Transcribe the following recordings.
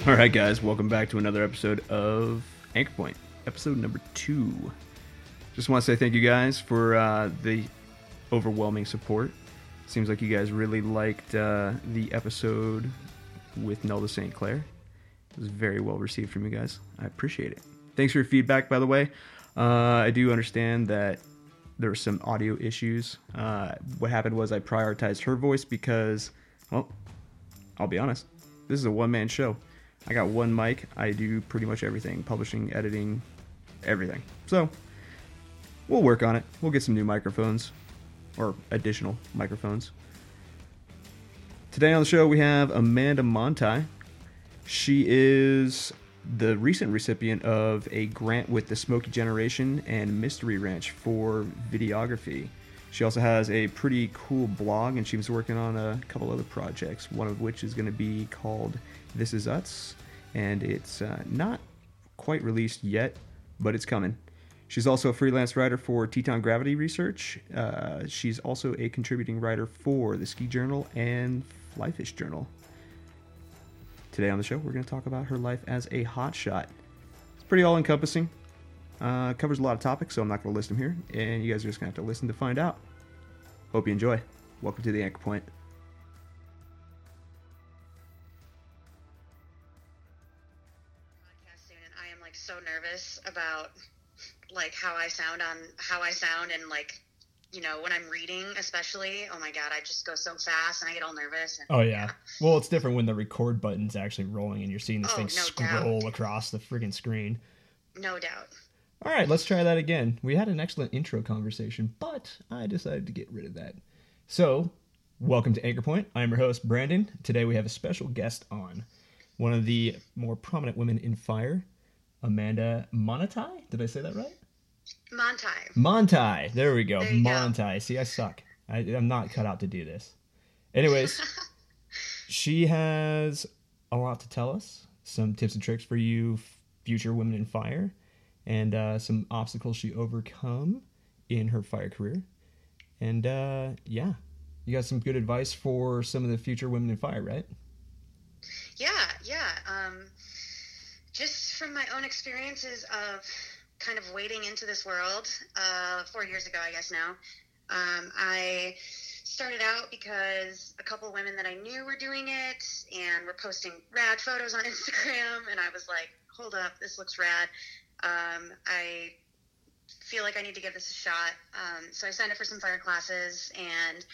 All right, guys, welcome back to another episode of Anchor Point, episode number two. Just want to say thank you guys for uh, the overwhelming support. Seems like you guys really liked uh, the episode with Nelda St. Clair. It was very well received from you guys. I appreciate it. Thanks for your feedback, by the way. Uh, I do understand that there were some audio issues. Uh, what happened was I prioritized her voice because, well, I'll be honest, this is a one man show. I got one mic. I do pretty much everything publishing, editing, everything. So we'll work on it. We'll get some new microphones or additional microphones. Today on the show, we have Amanda Monthei. She is the recent recipient of a grant with the Smokey Generation and Mystery Ranch for videography. She also has a pretty cool blog, and she was working on a couple other projects, one of which is going to be called This Is Us, and it's uh, not quite released yet, but it's coming. She's also a freelance writer for Teton Gravity Research. Uh, she's also a contributing writer for the Ski Journal and Flyfish Journal. Today on the show, we're going to talk about her life as a hotshot. It's pretty all encompassing. Uh, covers a lot of topics, so I'm not going to list them here, and you guys are just going to have to listen to find out. Hope you enjoy. Welcome to the Anchor Point. Like how I sound on how I sound and like you know when I'm reading especially oh my god I just go so fast and I get all nervous and, Oh yeah. Well, it's different when the record button's actually rolling and you're seeing this Oh, thing no scroll doubt. across the friggin' screen. no doubt All right, let's try that again. We had an excellent intro conversation, but I decided to get rid of that. So, welcome to Anchor Point. I'm your host Brandon. Today we have a special guest on, one of the more prominent women in fire, Amanda Monatai. Did I say that right? Monty Montai. There we go. There you go. Montai. See, I suck. I, I'm not cut out to do this. Anyways, she has a lot to tell us. Some tips and tricks for you, future women in fire, and uh, some obstacles she overcome in her fire career. And uh, yeah, you got some good advice for some of the future women in fire, right? yeah yeah um just from my own experiences of kind of wading into this world uh four years ago I guess now um I started out because a couple women that I knew were doing it and were posting rad photos on Instagram, and I was like, hold up, this looks rad. Um, I feel like I need to give this a shot. Um, so I signed up for some fire classes and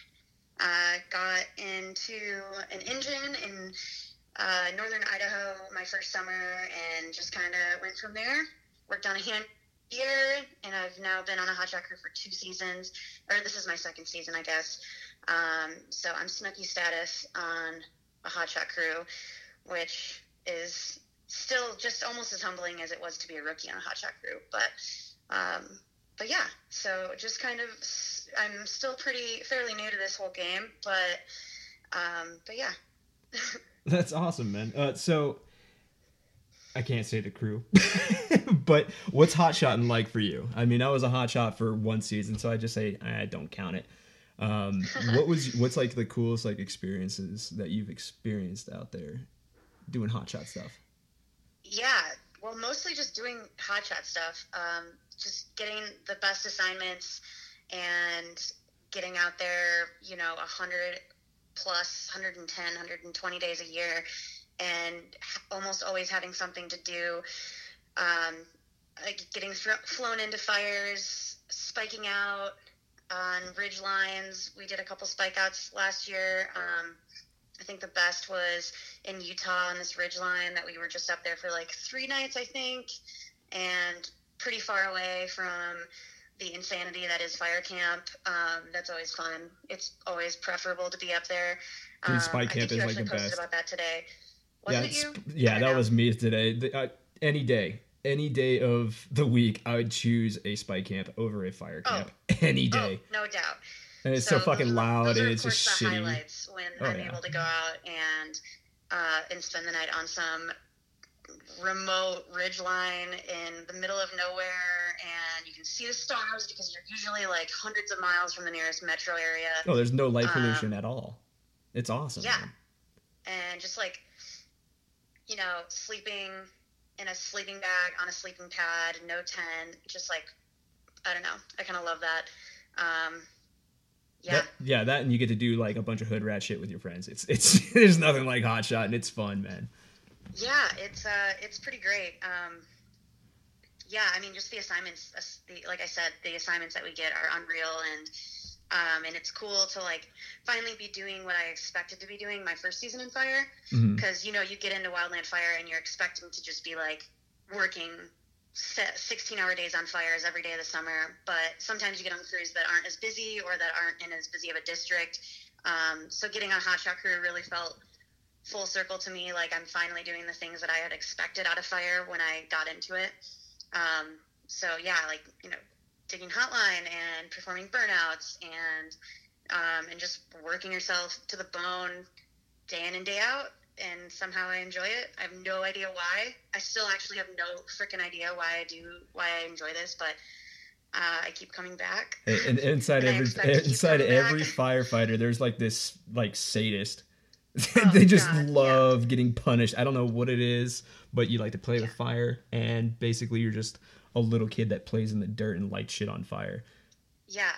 uh, got into an engine in uh, northern Idaho my first summer and just kind of went from there. Worked on a hand year, and I've now been on a hot crew for two seasons, or this is my second season, I guess. Um, so I'm Snooky status on a hot shot crew, which is still just almost as humbling as it was to be a rookie on a hot shot crew. But um, but yeah, so just kind of I'm still pretty fairly new to this whole game, but um, but yeah. That's awesome, man. Uh, so I can't say the crew, but what's hot shotting like for you? I mean, I was a hot shot for one season, so I just say I don't count it. Um, what was what's like the coolest like experiences that you've experienced out there doing hot shot stuff? Yeah, well, mostly just doing hot shot stuff. Um, just getting the best assignments and getting out there, you know, 100 plus, 110, 120 days a year, and almost always having something to do. Um, like getting thro- flown into fires, spiking out on ridge lines. We did a couple spike outs last year. Um, I think the best was in Utah on this ridge line that we were just up there for like three nights, I think, and pretty far away from the insanity that is fire camp. Um, that's always fun. It's always preferable to be up there. Dude, Um, spike I camp think you is, like, the posted best. about that today. Wasn't yeah, it you? yeah, that know. was me today. The- uh, any day, any day of the week, I would choose a spike camp over a fire Oh. camp any day. Oh, no doubt. and it's so, fucking loud and it's just shitty. highlights when Oh, I'm yeah. able to go out and uh, and spend the night on some remote ridgeline in the middle of nowhere, and you can see the stars because you're usually like hundreds of miles from the nearest metro area. Oh, there's no light Um, pollution at all. It's awesome. yeah. man. and just like you know sleeping in a sleeping bag on a sleeping pad no tent just like i don't know i kind of love that um yeah That- yeah, that and you get to do like a bunch of hood rat shit with your friends. It's it's there's nothing like hot shot and it's fun, man. yeah it's uh it's pretty great um yeah i mean just the assignments the, like i said the assignments that we get are unreal and um and it's cool to like finally be doing what i expected to be doing my first season in fire. Because you know you get into wildland fire and you're expecting to just be like working 16 hour days on fires every day of the summer. But sometimes you get on crews that aren't as busy or that aren't in as busy of a district. Um, so getting on hot shot crew really felt full circle to me like i'm finally doing the things that i had expected out of fire when i got into it. Um, so yeah like you know digging hotline and performing burnouts and um, and just working yourself to the bone day in and day out and somehow I enjoy it. I have no idea why. I still actually have no freaking idea why I do why I enjoy this, but uh, I keep coming back. And, and inside And every expect to keep inside every back. firefighter, there's like this like sadist. Oh, they just God, yeah. love getting punished. I don't know what it is, but you like to play with fire, and basically you're just a little kid that plays in the dirt and lights shit on fire. Yeah.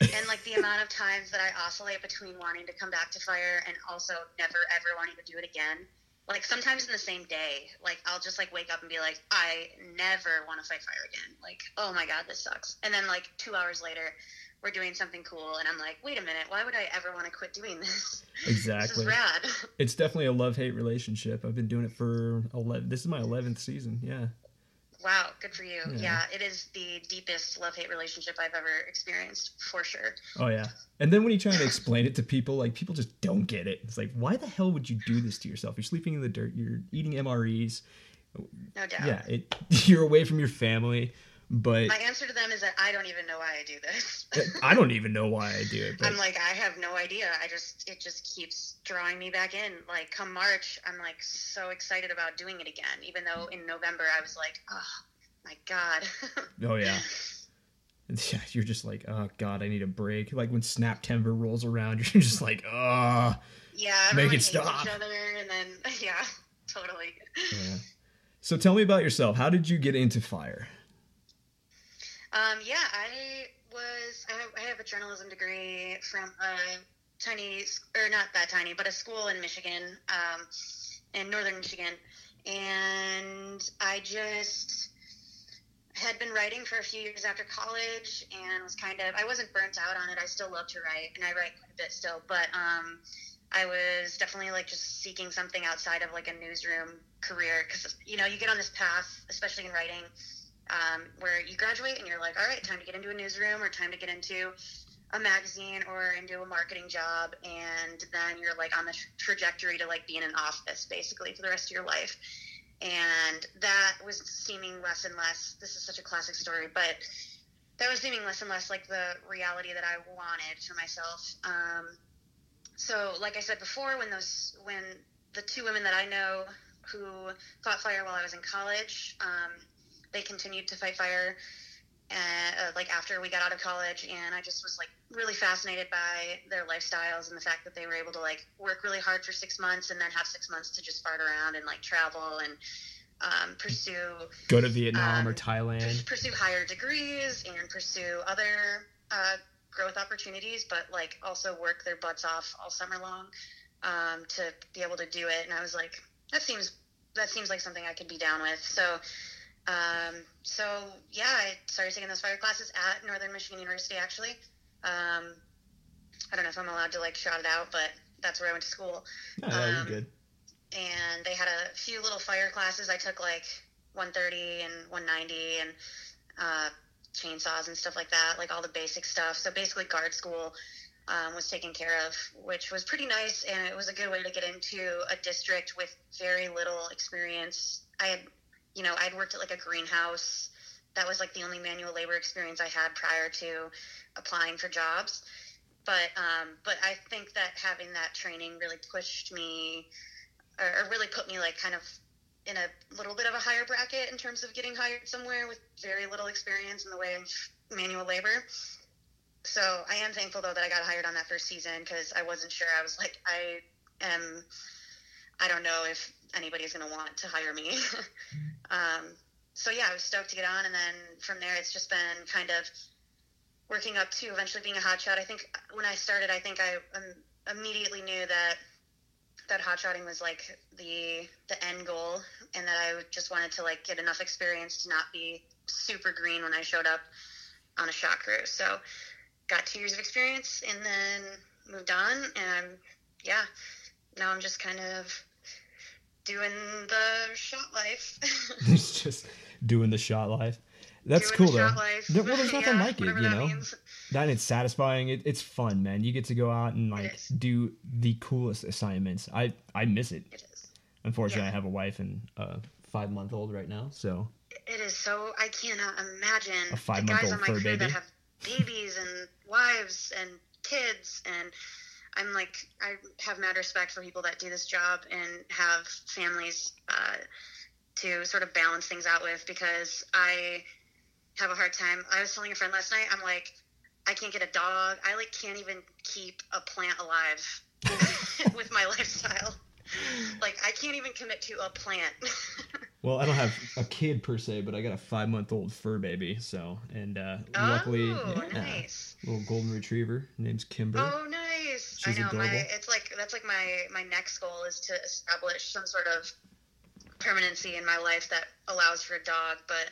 and like the amount of times that I oscillate between wanting to come back to fire and also never ever wanting to do it again. Like sometimes in the same day, like I'll just like wake up and be like, I never want to fight fire again. Like, oh my god, this sucks. And then like two hours later, we're doing something cool, and I'm like, wait a minute, why would I ever want to quit doing this? Exactly. This. It's definitely a love hate relationship. I've been doing it for eleven. This is my eleventh season. Yeah. wow, good for you. Yeah. Yeah. it is the deepest love hate relationship I've ever experienced for sure. Oh yeah. And then when you try to explain it to people, like people just don't get it. It's like, why the hell would you do this to yourself? You're sleeping in the dirt. You're eating MREs. No doubt. Yeah. It. You're away from your family. But My answer to them is that I don't even know why I do this. I don't even know why I do it. But I'm like, I have no idea. I just, it just keeps drawing me back in. Like, come March, I'm like so excited about doing it again, even though in November I was like, oh my God. oh yeah. Yeah, you're just like, oh god, I need a break. Like when Snaptember rolls around, you're just like, oh. yeah, Make it stop. each other, and then, yeah, totally. Yeah. So tell me about yourself. How did you get into fire? Um, yeah, I was, I have, a journalism degree from a tiny, or not that tiny, but a school in Michigan, um, in northern Michigan. And I just had been writing for a few years after college and was kind of, I wasn't burnt out on it. I still love to write and I write quite a bit still, but, um, I was definitely like just seeking something outside of like a newsroom career because you know you get on this path, especially in writing, um, where you graduate and you're like, all right, time to get into a newsroom or time to get into a magazine or into a marketing job, and then you're like on the tra- trajectory to like be in an office basically for the rest of your life. And that was seeming less and less. This is such a classic story, but that was seeming less and less like the reality that I wanted for myself. Um, so, like I said before, when those when the two women that I know who fought fire while I was in college, um, they continued to fight fire uh, like after we got out of college and i just was like really fascinated by their lifestyles and the fact that they were able to like work really hard for six months and then have six months to just fart around and like travel and um, pursue Go to Vietnam Um, or Thailand? pursue higher degrees and pursue other uh, growth opportunities, but like also work their butts off all summer long um, to be able to do it. And I was like, that seems that seems like something I could be down with. So, um, so yeah, I started taking those fire classes at Northern Michigan University. Actually, um, I don't know if I'm allowed to like shout it out, but that's where I went to school Oh, yeah, you're um, good. and they had a few little fire classes. I took like 130 and 190 and uh, chainsaws and stuff like that, like all the basic stuff. So basically, guard school. um, was taken care of, which was pretty nice, and it was a good way to get into a district with very little experience. I had, you know, I'd worked at like a greenhouse. That was like the only manual labor experience I had prior to applying for jobs. But um, but I think that having that training really pushed me, or, or really put me like kind of in a little bit of a higher bracket in terms of getting hired somewhere with very little experience in the way of manual labor so I am thankful though that I got hired on that first season because I wasn't sure. I was like, I am. I don't know if anybody's going to want to hire me. um, so yeah, I was stoked to get on, and then from there, it's just been kind of working up to eventually being a hotshot. I think when I started, I think I um, immediately knew that that hotshotting was like the the end goal, and that I just wanted to like get enough experience to not be super green when I showed up on a shot crew. So got two years of experience and then moved on and I'm yeah now I'm just kind of doing the shot life. It's just doing the shot life. That's doing cool though. life. well there's nothing yeah, like it you that know? means. that it's satisfying. It, it's fun man. You get to go out and like do the coolest assignments. I i miss it. It is. Unfortunately Yeah. i have a wife and a five month old right now so. It is so I cannot uh, imagine A the five-month guys old on my fur crew baby? that have babies and wives and kids and I'm like I have mad respect for people that do this job and have families uh, to sort of balance things out with because I have a hard time. I was telling a friend last night. I'm like I can't get a dog. I like can't even keep a plant alive with my lifestyle. Like I can't even commit to a plant. well i don't have a kid per se but i got a five month old fur baby so and uh luckily oh, yeah, nice. little golden retriever name's kimber Oh, nice! She's I know. My adorable. it's like that's like my my next goal is to establish some sort of permanency in my life that allows for a dog, but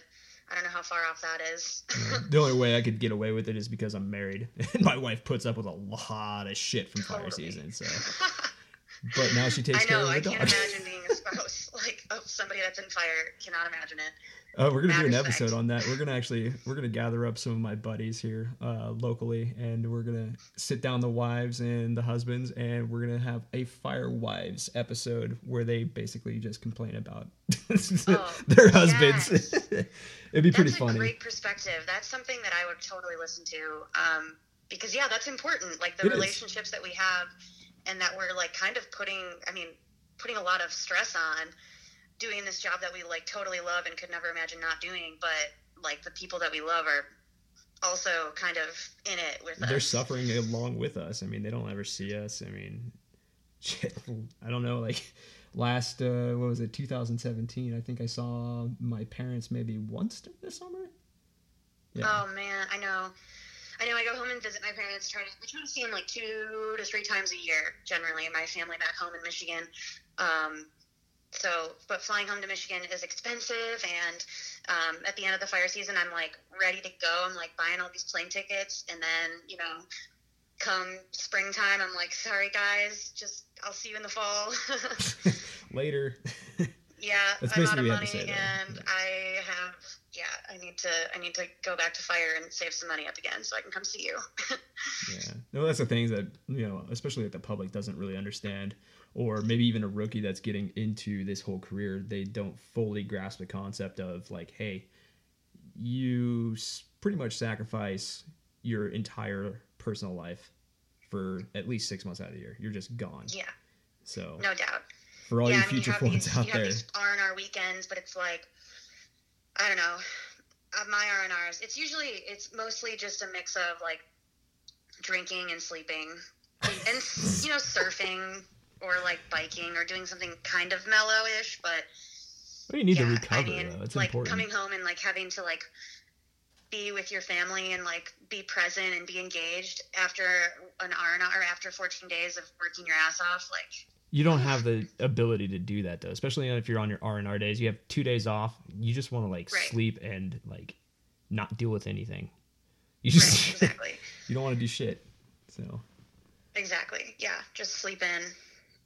I don't know how far off that is. The only way I could get away with it is because I'm married, and my wife puts up with a lot of shit from fire season. So, but now she takes I care know. of I the can't dog. imagine being a spouse like of somebody that's in fire. Cannot imagine it. Uh, we're gonna do an episode on that. We're gonna actually we're gonna gather up some of my buddies here uh, locally, and we're gonna sit down the wives and the husbands, and we're gonna have a fire wives episode where they basically just complain about Oh, their husbands. yes. It'd be pretty that's funny. a great perspective. That's something that I would totally listen to. Um, because yeah, that's important. Like the It is. relationships that we have, and that we're like kind of putting. I mean, putting a lot of stress on doing this job that we like totally love and could never imagine not doing. But like the people that we love are also kind of in it with they're us. suffering along with us. I mean, they don't ever see us. I mean, shit. I don't know. Like last, uh, what was it, 2017? I think I saw my parents maybe once this summer. Yeah. Oh man, I know. I know. I go home and visit my parents. Try to I try to see them like two to three times a year. Generally, my family back home in Michigan. Um, so, but flying home to Michigan is expensive, and um, at the end of the fire season, I'm like ready to go. I'm like buying all these plane tickets, and then you know, come springtime, I'm like, sorry guys, just I'll see you in the fall. Later. yeah, That's I'm out of what we have to money, and I have yeah, I need to I need to go back to fire and save some money up again so I can come see you. Yeah. No, that's the things that, you know, especially that the public doesn't really understand. Or maybe even a rookie that's getting into this whole career, they don't fully grasp the concept of, like, hey, you pretty much sacrifice your entire personal life for at least six months out of the year. You're just gone. yeah, So, no doubt. for all yeah, you I mean, you future have ones these, out you have there, these R and R weekends, but it's like, I don't know, uh, my R and R's. It's usually it's mostly just a mix of like drinking and sleeping, and you know, surfing or like biking or doing something kind of mellow-ish. But well, you need to recover, I mean, though. It's like important. coming home and like having to like be with your family and like be present and be engaged after an R and R after 14 days of working your ass off. Like, you don't have the ability to do that though especially if you're on your r&r days you have two days off you just want to like Right. sleep and like not deal with anything you right, just exactly. you don't want to do shit so Exactly. Yeah. Just sleep in,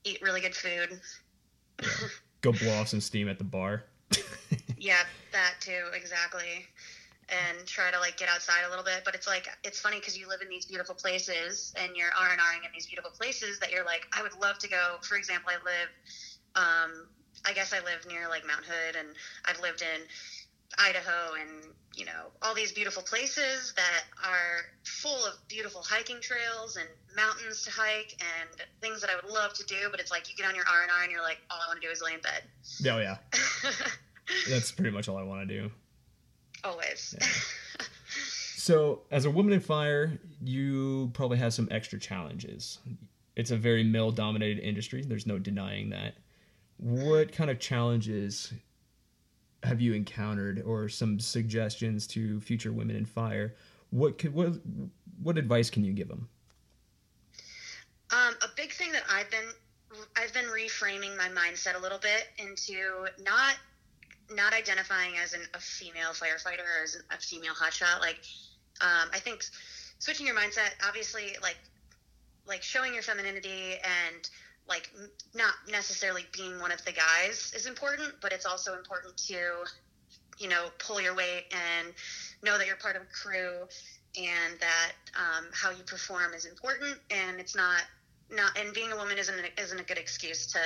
eat really good food. go blow off some steam at the bar Yeah, that too. Exactly. And try to like get outside a little bit. But it's like it's funny because you live in these beautiful places and you're R and Ring in these beautiful places that you're like, I would love to go. For example, I live, um, I guess I live near like Mount Hood, and I've lived in Idaho and you know all these beautiful places that are full of beautiful hiking trails and mountains to hike and things that I would love to do. But it's like you get on your R and R and you're like, all I want to do is lay in bed. Oh yeah, that's pretty much all I want to do. Always. Yeah. so, as a woman in fire, you probably have some extra challenges. It's a very male dominated industry. There's no denying that. What kind of challenges have you encountered or some suggestions to future women in fire? What could what what advice can you give them? Um, a big thing that I've been I've been reframing my mindset a little bit into not not identifying as an, a female firefighter or as a female hotshot. Like, um, I think switching your mindset, obviously, like, like showing your femininity and like not necessarily being one of the guys is important, but it's also important to, you know, pull your weight and know that you're part of a crew and that um, how you perform is important. And it's not not and being a woman isn't isn't a good excuse to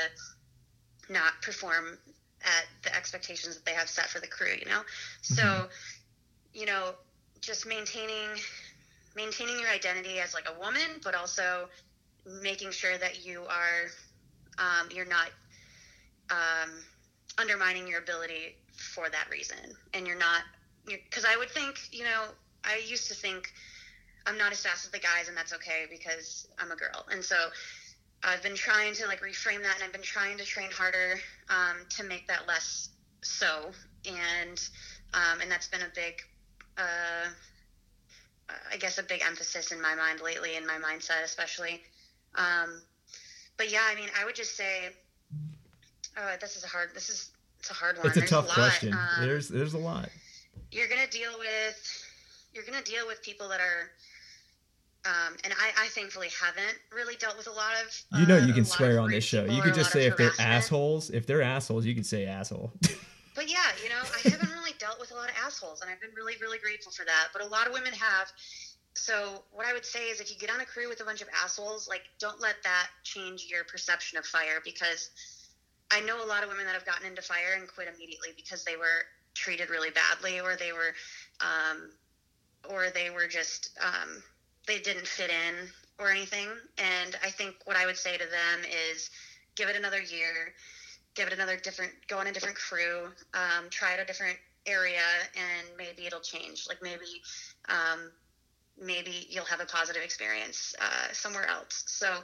not perform at the expectations that they have set for the crew, you know? Mm-hmm. So, you know, just maintaining maintaining your identity as like a woman, but also making sure that you are um, you're not um, undermining your ability for that reason, and you're not because I would think, you know, I used to think I'm not as fast as the guys, and that's okay because I'm a girl, and so I've been trying to like reframe that, and I've been trying to train harder um, to make that less so, and um, and that's been a big, uh, I guess, a big emphasis in my mind lately, in my mindset especially. Um, but yeah, I mean, I would just say, oh, this is a hard. This is it's a hard one. It's a there's tough a question. Um, there's there's a lot. You're gonna deal with you're gonna deal with people that are um, and I, I, thankfully haven't really dealt with a lot of. Uh, you know, you can swear on this show. You could just say if they're assholes. If they're assholes, you can say asshole. but yeah, you know, I haven't really dealt with a lot of assholes, and I've been really, really grateful for that. But a lot of women have. So what I would say is, if you get on a crew with a bunch of assholes, like don't let that change your perception of fire, because I know a lot of women that have gotten into fire and quit immediately because they were treated really badly, or they were, um, or they were just. Um, they didn't fit in or anything. And I think what I would say to them is give it another year, give it another different, go on a different crew, um, try it a different area, and maybe it'll change. Like maybe, um, maybe you'll have a positive experience uh, somewhere else. So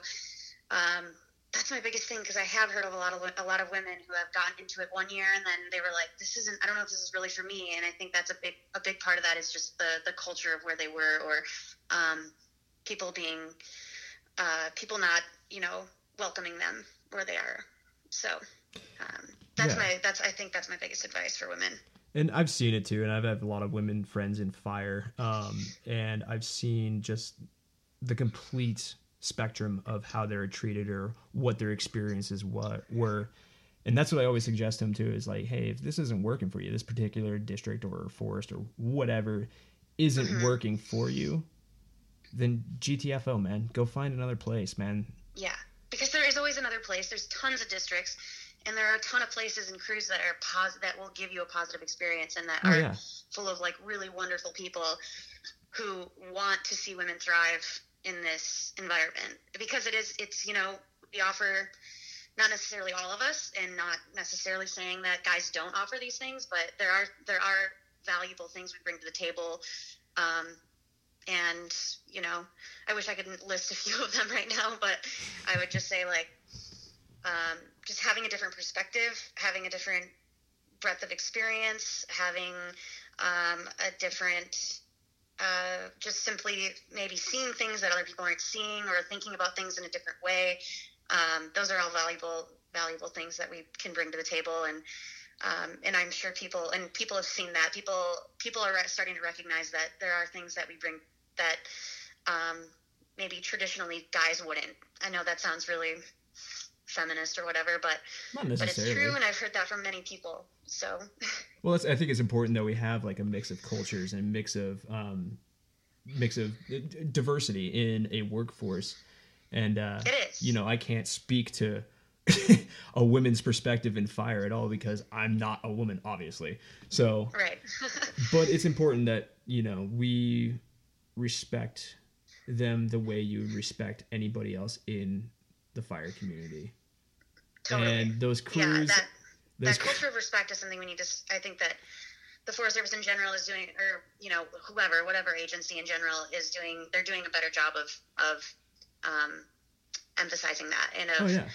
um, that's my biggest thing because I have heard of a lot of a lot of women who have gotten into it one year and then they were like, "This isn't. I don't know if this is really for me." And I think that's a big a big part of that is just the the culture of where they were or um, people being uh, people not you know welcoming them where they are. So um, that's yeah. my that's I think that's my biggest advice for women. And I've seen it too, and I've had a lot of women friends in fire, um, and I've seen just the complete spectrum of how they're treated or what their experiences what were and that's what i always suggest them to is like hey if this isn't working for you this particular district or forest or whatever isn't mm-hmm. working for you then gtfo man. Go find another place man. Yeah because there is always another place. There's tons of districts and there are a ton of places and crews that are pos- that will give you a positive experience and that oh, are yeah. full of like really wonderful people who want to see women thrive in this environment. Because it is it's you know we offer not necessarily all of us and not necessarily saying that guys don't offer these things but there are there are valuable things we bring to the table. Um, and you know i wish i could list a few of them right now but i would just say like um, just having a different perspective having a different breadth of experience having um, a different uh, just simply maybe seeing things that other people aren't seeing or thinking about things in a different way. Um, those are all valuable valuable things that we can bring to the table and um, and I'm sure people and people have seen that people people are starting to recognize that there are things that we bring that um, maybe traditionally guys wouldn't. I know that sounds really feminist or whatever, but but it's true, and I've heard that from many people. So Well, I think it's important that we have like a mix of cultures and mix of um, mix of uh, diversity in a workforce. And uh, it is. you know, I can't speak to a woman's perspective in fire at all because I'm not a woman, obviously. So, right. but it's important that you know we respect them the way you would respect anybody else in the fire community. totally. And those yeah, crews, that those that culture of respect is something we need to. I think that the Forest Service in general is doing, or you know, whoever, whatever agency in general is doing. They're doing a better job of of um, emphasizing that and of oh yeah,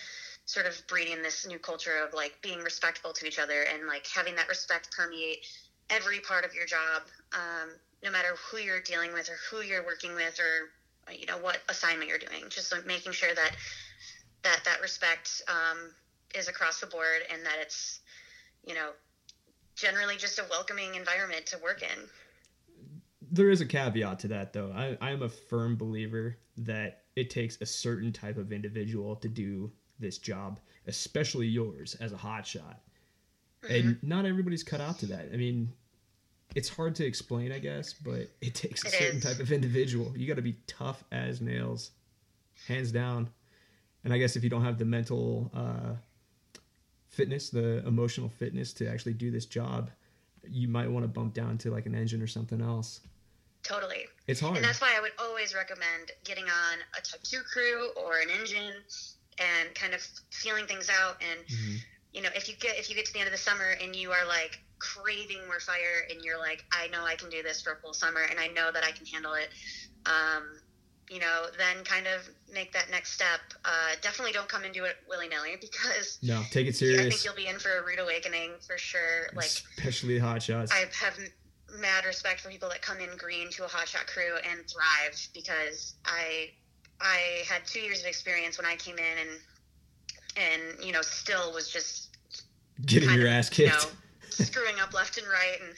sort of breeding this new culture of like being respectful to each other and like having that respect permeate every part of your job, um, no matter who you're dealing with or who you're working with or you know what assignment you're doing. Just like making sure that that that respect um, is across the board and that it's you know generally just a welcoming environment to work in. there is a caveat to that though. I, I am a firm believer that it takes a certain type of individual to do this job, especially yours as a hotshot. And not everybody's cut out to that. I mean, it's hard to explain, I guess, but it takes a It certain is. type of individual. You got to be tough as nails, hands down. And I guess if you don't have the mental uh, fitness, the emotional fitness to actually do this job, you might want to bump down to like an engine or something else. Totally. It's hard. And that's why I would always recommend getting on a type 2 crew or an engine and kind of feeling things out and Mhm. you know if you get if you get to the end of the summer and you are like craving more fire and you're like I know I can do this for a full summer and I know that I can handle it um, you know then kind of make that next step uh, definitely don't come into it willy-nilly because No, take it serious I think you'll be in for a rude awakening for sure like especially hot shots. I have mad respect for people that come in green to a hotshot crew and thrive because I I had two years of experience when I came in and and you know still was just Getting your of, ass you kicked. know, screwing up left and right and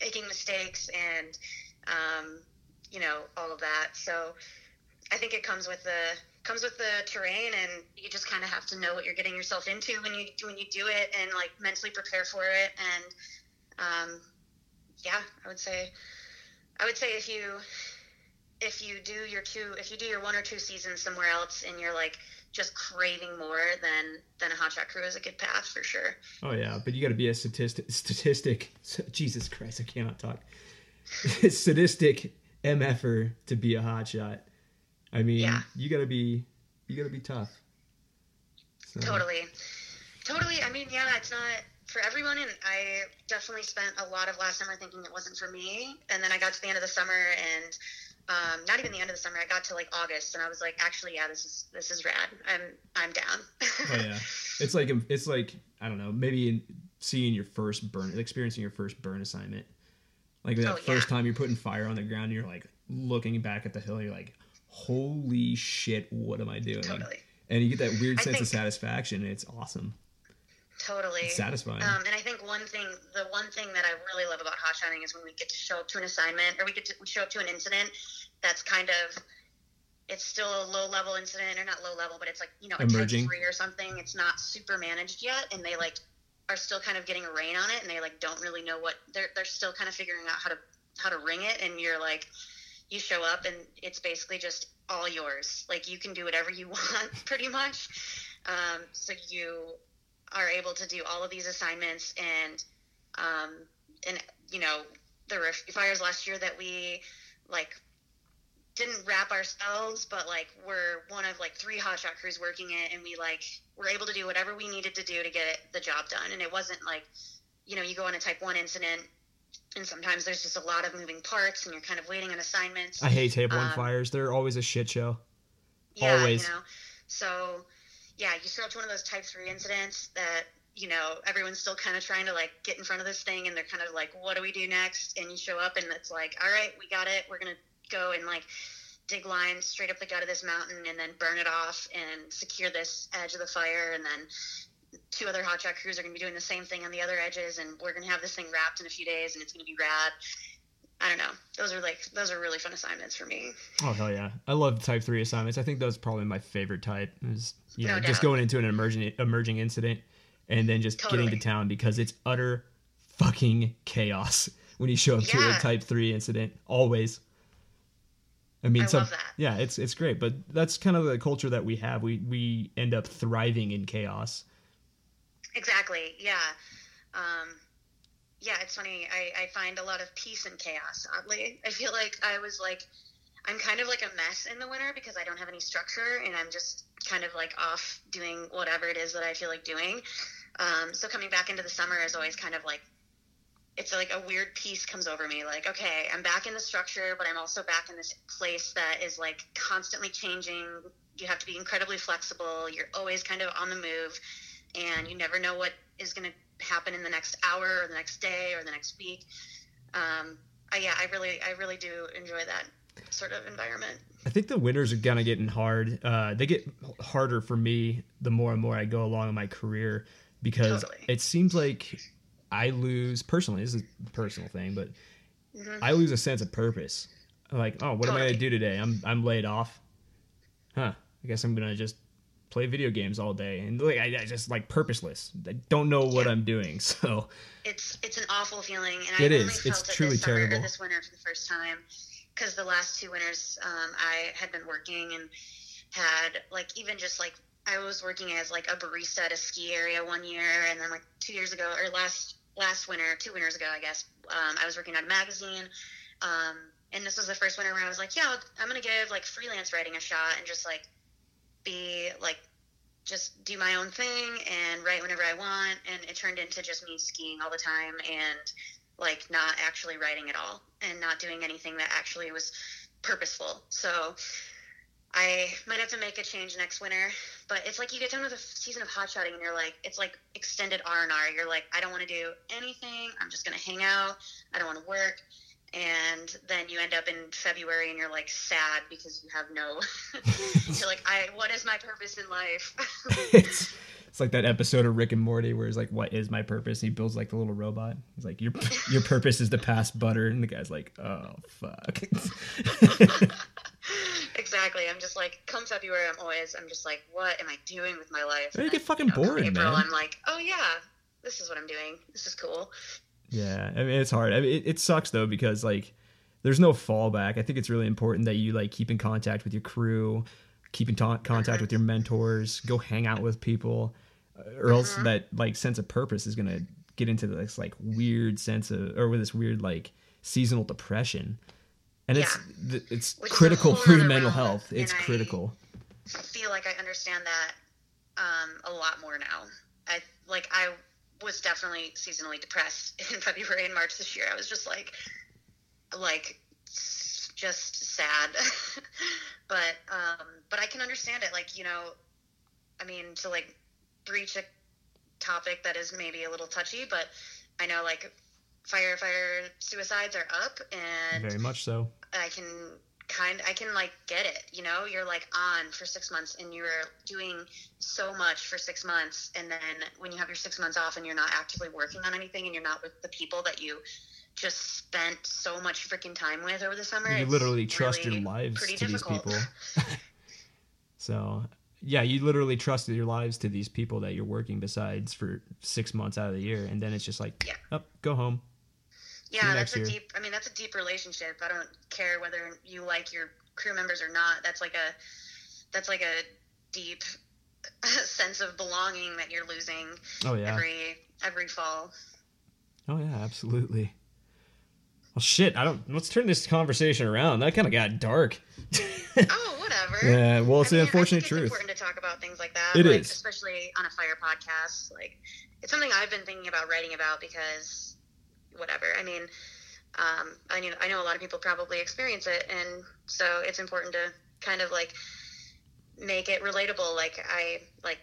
making mistakes and um, you know all of that. So I think it comes with the comes with the terrain, and you just kind of have to know what you're getting yourself into when you when you do it, and like mentally prepare for it. And um, yeah, I would say I would say if you if you do your two if you do your one or two seasons somewhere else and you're like just craving more than than a hot shot crew is a good path for sure Oh yeah, but you got to be a statistic. Statistic. Jesus Christ, I cannot talk. Sadistic mf'er to be a hot shot. I mean, Yeah. you got to be, you got to be tough. So, Totally. Totally. I mean, yeah, it's not for everyone. And I definitely spent a lot of last summer thinking it wasn't for me. And then I got to the end of the summer and um, not even the end of the summer. I got to like August and I was like, actually, yeah, this is, this is rad. I'm, I'm down. Oh yeah, it's like it's like I don't know, maybe in seeing your first burn, experiencing your first burn assignment, like that Oh, first yeah. time you're putting fire on the ground, and you're like looking back at the hill, you're like, holy shit, what am I doing? totally. And you get that weird I sense of satisfaction, and it's awesome. Totally. It's satisfying. Um, and I think one thing, the one thing that I really love about hot shotting is when we get to show up to an assignment or we get to show up to an incident that's kind of, it's still a low level incident or not low level, but it's like, you know, a Emerging. three or something. It's not super managed yet. And they like are still kind of getting a rein on it and they like don't really know what they're, they're still kind of figuring out how to, how to ring it. And you're like, you show up and it's basically just all yours. Like you can do whatever you want pretty much. Um, so you are able to do all of these assignments and um, and you know there were fires last year that we like didn't wrap ourselves but like we're one of like three hotshot crews working it and we like were able to do whatever we needed to do to get the job done and it wasn't like you know you go on a type one incident and sometimes there's just a lot of moving parts and you're kind of waiting on assignments I hate table one um, fires. They're always a shit show. yeah, Always. You know, so yeah, you show up to one of those type three incidents that you know everyone's still kind of trying to like get in front of this thing, and they're kind of like, "What do we do next?" And you show up, and it's like, "All right, we got it. We're gonna go and like dig lines straight up the gut of this mountain, and then burn it off and secure this edge of the fire, and then." Two other hot hotshot crews are going to be doing the same thing on the other edges, and we're going to have this thing wrapped in a few days, and it's going to be rad. I don't know. Those are like those are really fun assignments for me. Oh hell yeah! I love type three assignments. I think that's probably my favorite type. Is yeah, No just going into an emerging emerging incident, and then just getting to town because it's utter fucking chaos when you show up to a type three incident. Always. I mean, I some, love that. yeah, it's it's great, but that's kind of the culture that we have. We we end up thriving in chaos. Exactly. Yeah. Um, yeah, it's funny. I, I find a lot of peace in chaos, oddly. I feel like I was like, I'm kind of like a mess in the winter because I don't have any structure and I'm just kind of like off doing whatever it is that I feel like doing. Um, so coming back into the summer is always kind of like, it's like a weird peace comes over me. Like, okay, I'm back in the structure, but I'm also back in this place that is like constantly changing. You have to be incredibly flexible. You're always kind of on the move and you never know what is going to happen in the next hour or the next day or the next week. Um, I, yeah, I really, I really do enjoy that sort of environment. I think the winters are kind of getting hard. Uh, they get harder for me the more and more I go along in my career because Totally. it seems like I lose personally. This is a personal thing, but Mhm. I lose a sense of purpose. I'm like, oh, what am I gonna do today? I'm I'm laid off. Huh? I guess I'm gonna just play video games all day and like I, I just like purposeless. I don't know what Yeah. I'm doing. So It's, it's an awful feeling. And It I is. only It's felt it truly this summer, terrible. this winter for the first time because the last two winters um, I had been working and had like even just like I was working as like a barista at a ski area one year, and then like two years ago or last last winter, two winters ago, I guess, um, I was working on a magazine. Um, and this was the first winter where I was like, yeah, I'm gonna give like freelance writing a shot and just like be like just do my own thing and write whenever I want. And it turned into just me skiing all the time and like not actually writing at all and not doing anything that actually was purposeful. So I might have to make a change next winter, but it's like you get done with a season of hot shotting and you're like, it's like extended R and R. You're like, I don't want to do anything. I'm just gonna hang out. I don't want to work. And then you end up in February and you're like sad because you have no. you're like, I. What is my purpose in life? it's it's like that episode of Rick and Morty where he's like, "What is my purpose?" And he builds like the little robot. He's like, "Your your purpose is to pass butter," and the guy's like, "Oh fuck." exactly. I'm just like, come February, I'm always, I'm just like, what am I doing with my life? You And get fucking come bored, April, man. I'm like, oh yeah, this is what I'm doing. This is cool. Yeah, I mean it's hard. I mean, it, it sucks though because like there's no fallback. I think it's really important that you like keep in contact with your crew, keep in ta- contact with your mentors, go hang out with people, uh, or else Mhm. that like sense of purpose is gonna get into this like weird sense of or with this weird like seasonal depression. And it's it's Which critical for your mental health. It's critical. I feel like I understand that um, a lot more now. I like I was definitely seasonally depressed in February and March this year. I was just like, like, just sad. but um, but I can understand it. Like you know, I mean, to like breach a topic that is maybe a little touchy, but I know like firefighter suicides are up and Very much so. I can kind I can like get it, you know? You're like on for 6 months and you're doing so much for 6 months and then when you have your 6 months off and you're not actively working on anything and you're not with the people that you just spent so much freaking time with over the summer. You literally trust really your lives to difficult. these people. so, yeah, you literally trusted your lives to these people that you're working besides for six months out of the year, and then it's just like, Yeah. up, go home. Yeah, that's a year. deep. I mean, that's a deep relationship. I don't care whether you like your crew members or not. That's like a, that's like a deep sense of belonging that you're losing Oh yeah, every every fall. oh yeah, absolutely. Well, shit, I don't. Let's turn this conversation around. That kind of got dark. Oh, whatever. yeah, well, it's I the mean, unfortunate I think truth. It's important to talk about things like that. It like, is. especially on a fire podcast. Like, it's something I've been thinking about writing about because, whatever. I mean, um, I know I know a lot of people probably experience it, and so it's important to kind of like make it relatable. Like I like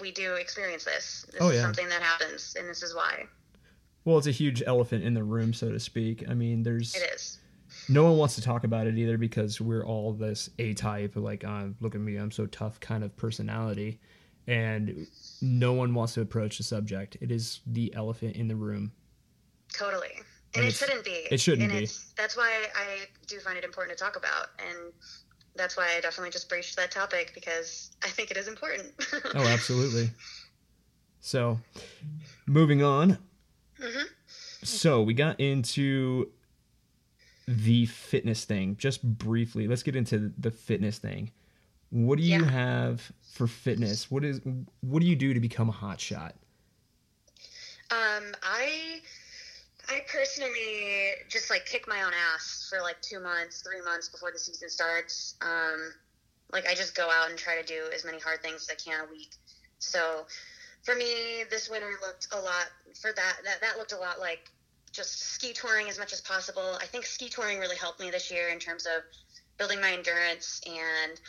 we do experience this. This Oh, is yeah. something that happens, and this is why Well, it's a huge elephant in the room, so to speak. I mean, there's it is. no one wants to talk about it either because we're all this A type, like, uh, look at me, I'm so tough kind of personality. And no one wants to approach the subject. It is the elephant in the room. Totally. and, it shouldn't be. it shouldn't and be. That's why I do find it important to talk about, and that's why I definitely just broached that topic because I think it is important. Oh, absolutely. So, moving on. hmm So, we got into the fitness thing just briefly. Let's get into the fitness thing. What do you Yeah. have for fitness? What is what do you do to become a hot shot? Um, I, I personally just like kick my own ass for like two months, three months before the season starts. Um, like I just go out and try to do as many hard things as I can a week. So for me, this winter looked a lot for that. That that looked a lot like just ski touring as much as possible. I think ski touring really helped me this year in terms of building my endurance and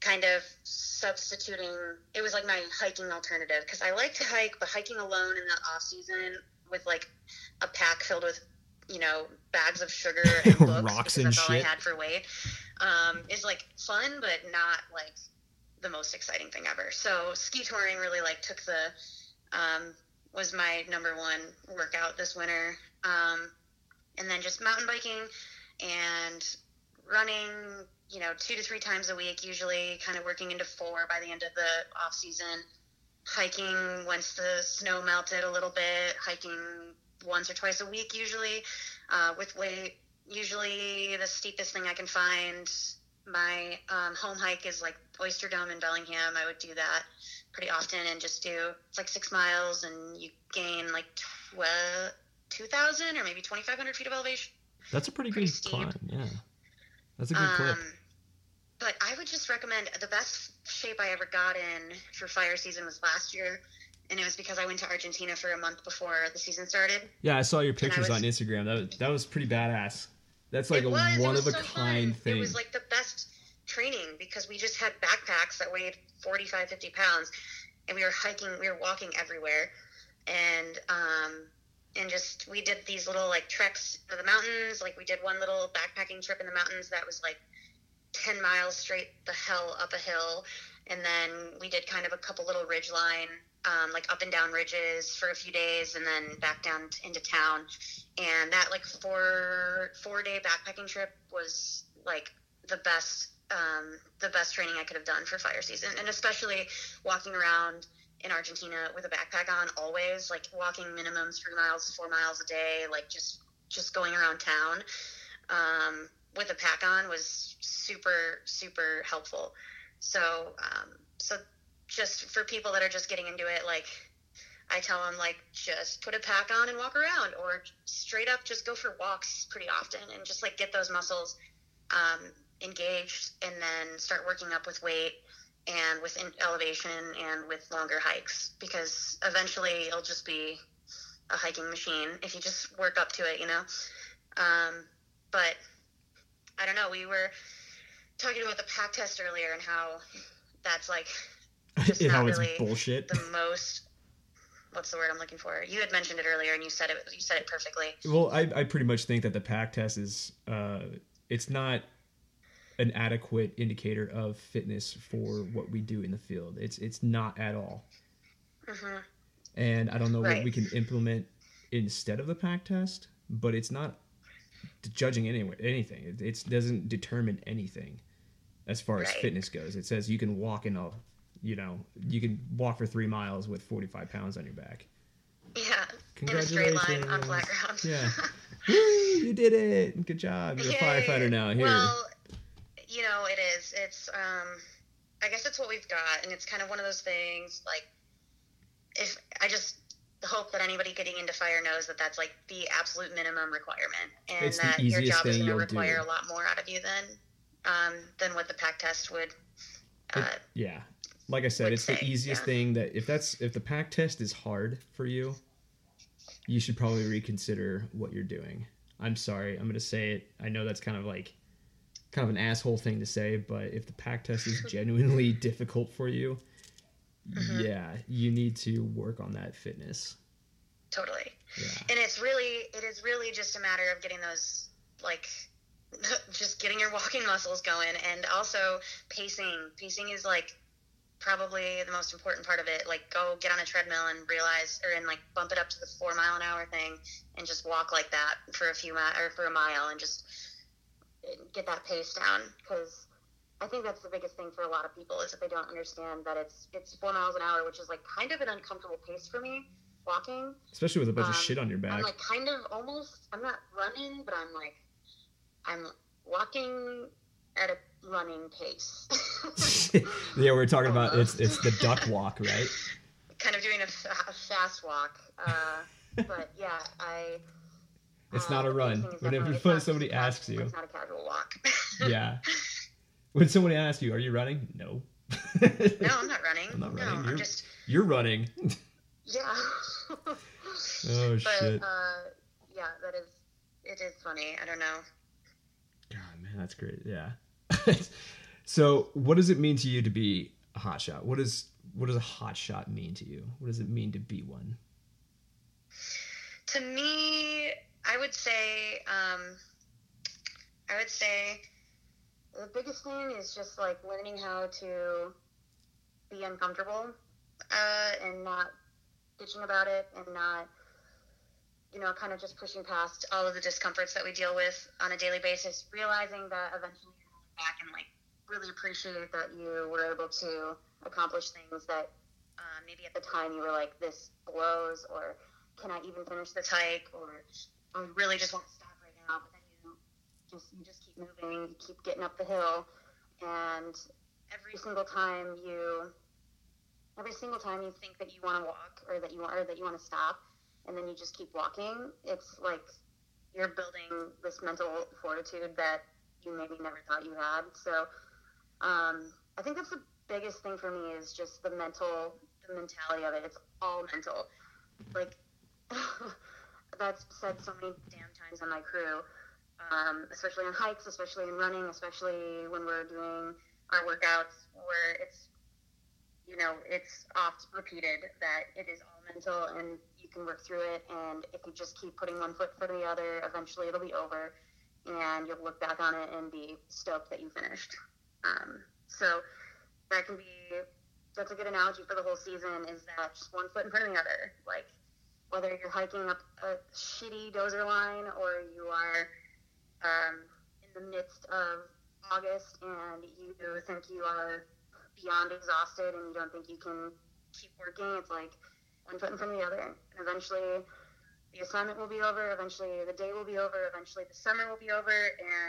kind of substituting it was like my hiking alternative because i like to hike but hiking alone in the off season with like a pack filled with you know bags of sugar and books Rocks and that's all shit. i had for weight um, is like fun but not like the most exciting thing ever. So ski touring really like took the um, was my number one workout this winter. Um, and then just mountain biking and running you know two to three times a week usually kind of working into four by the end of the off season. Hiking once the snow melted a little bit hiking once or twice a week usually uh, with weight usually the steepest thing i can find my um, home hike is like oyster dome in bellingham i would do that pretty often and just do it's like six miles and you gain like 12 2000 or maybe 2500 feet of elevation That's a pretty, Pretty good steep. climb. Yeah, that's a good clip. Um, but I would just recommend the best shape I ever got in for fire season was last year, and it was because I went to Argentina for a month before the season started. Yeah, I saw your pictures was- on Instagram. That was, that was pretty badass. That's like a was, one of a so kind fun. thing. It was like the best training because we just had backpacks that weighed 45, 50 pounds, and we were hiking, we were walking everywhere, and um, and just we did these little like treks to the mountains. Like we did one little backpacking trip in the mountains that was like 10 miles straight the hell up a hill, and then we did kind of a couple little ridge line. Um, like up and down ridges for a few days, and then back down into town and that like four four day backpacking trip was like the best um, the best training I could have done for fire season, and especially walking around in Argentina with a backpack on always, like walking minimum three miles, four miles a day, like just just going around town um, with a pack on was super super helpful. So um, so just for people that are just getting into it, like I tell them like just put a pack on and walk around, or straight up just go for walks pretty often and just like get those muscles um, engaged, and then start working up with weight and with elevation and with longer hikes because eventually it'll just be a hiking machine if you just work up to it, you know. Um, but I don't know. We were talking about the pack test earlier and how that's like just how not it's really bullshit. the most what's the word I'm looking for? You had mentioned it earlier and you said it you said it perfectly. Well, I, I pretty much think that the pack test is uh, it's not an adequate indicator of fitness for what we do in the field. It's it's not at all. hmm And I don't know what we can implement instead of the pack test, but it's not judging any, anything. It it's, doesn't determine anything as far as fitness goes. It says you can walk in a, you know, you can walk for three miles with 45 pounds on your back. Yeah. In a straight line on flat ground. Yeah. Woo, you did it. Good job. You're a firefighter now. Here. Well, you know, it is. It's um I guess it's what we've got and it's kind of one of those things like if I just hope that anybody getting into fire knows that that's like the absolute minimum requirement and It's that your job is going to you'll do. require a lot more out of you than um, than what the pack test would uh, yeah. Like I said, would it's the easiest yeah. thing that if that's if the pack test is hard for you, you should probably reconsider what you're doing. I'm sorry, I'm gonna say it. I know that's kind of like kind of an asshole thing to say, but if the pack test is genuinely difficult for you, Mhm. yeah, you need to work on that fitness. totally Yeah. and it's really it is really just a matter of getting those like just getting your walking muscles going and also pacing pacing is like probably the most important part of it. Like, go get on a treadmill and realize, or and like bump it up to the four mile an hour thing, and just walk like that for a few mi- or for a mile, and just get that pace down. Because I think that's the biggest thing for a lot of people is that they don't understand that it's it's four miles an hour, which is like kind of an uncomfortable pace for me walking. Especially with a bunch of Um, shit on your back. I'm like kind of almost. I'm not running, but I'm like I'm walking at a running pace. yeah, we're talking about it's it's the duck walk, right? kind of doing a, fa- a fast walk. Uh, but yeah, I. It's uh, not a run. Whenever not somebody asks you. it's not a casual walk. Yeah. When somebody asks you, "Are you running?" No. no, I'm not running. I'm not No, running. I'm You're- just You're running. yeah. Oh but shit. uh, yeah, that is. It is funny. I don't know. God, man, that's great. Yeah. So, what does it mean to you to be a hot shot? What does what does a hot shot mean to you? What does it mean to be one? To me, I would say, um, I would say the biggest thing is just like learning how to be uncomfortable uh, and not bitching about it and not, you know, kind of just pushing past all of the discomforts that we deal with on a daily basis, realizing that eventually back and like really appreciate that you were able to accomplish things that uh, maybe at the time you were like, this blows or can I even finish this hike or I really just want to stop right now. But then you just you just keep moving, you keep getting up the hill, and every single time you every single time you think that you want to walk or that you want or that you want to stop, and then you just keep walking, it's like you're building this mental fortitude that you maybe never thought you had. So um, I think that's the biggest thing for me is just the mental the mentality of it. It's all mental. Like that's said so many damn times on my crew, um, especially on hikes, especially in running, especially when we're doing our workouts, where it's you know it's oft repeated that it is all mental and you can work through it. And if you just keep putting one foot for the other, eventually it'll be over, and you'll look back on it and be stoked that you finished. Um, so that can be that's a good analogy for the whole season is that just one foot in front of the other. Like whether you're hiking up a shitty dozer line or you are um, in the midst of August and you think you are beyond exhausted and you don't think you can keep working, it's like one foot in front of the other. And eventually the assignment will be over, eventually the day will be over, eventually the summer will be over,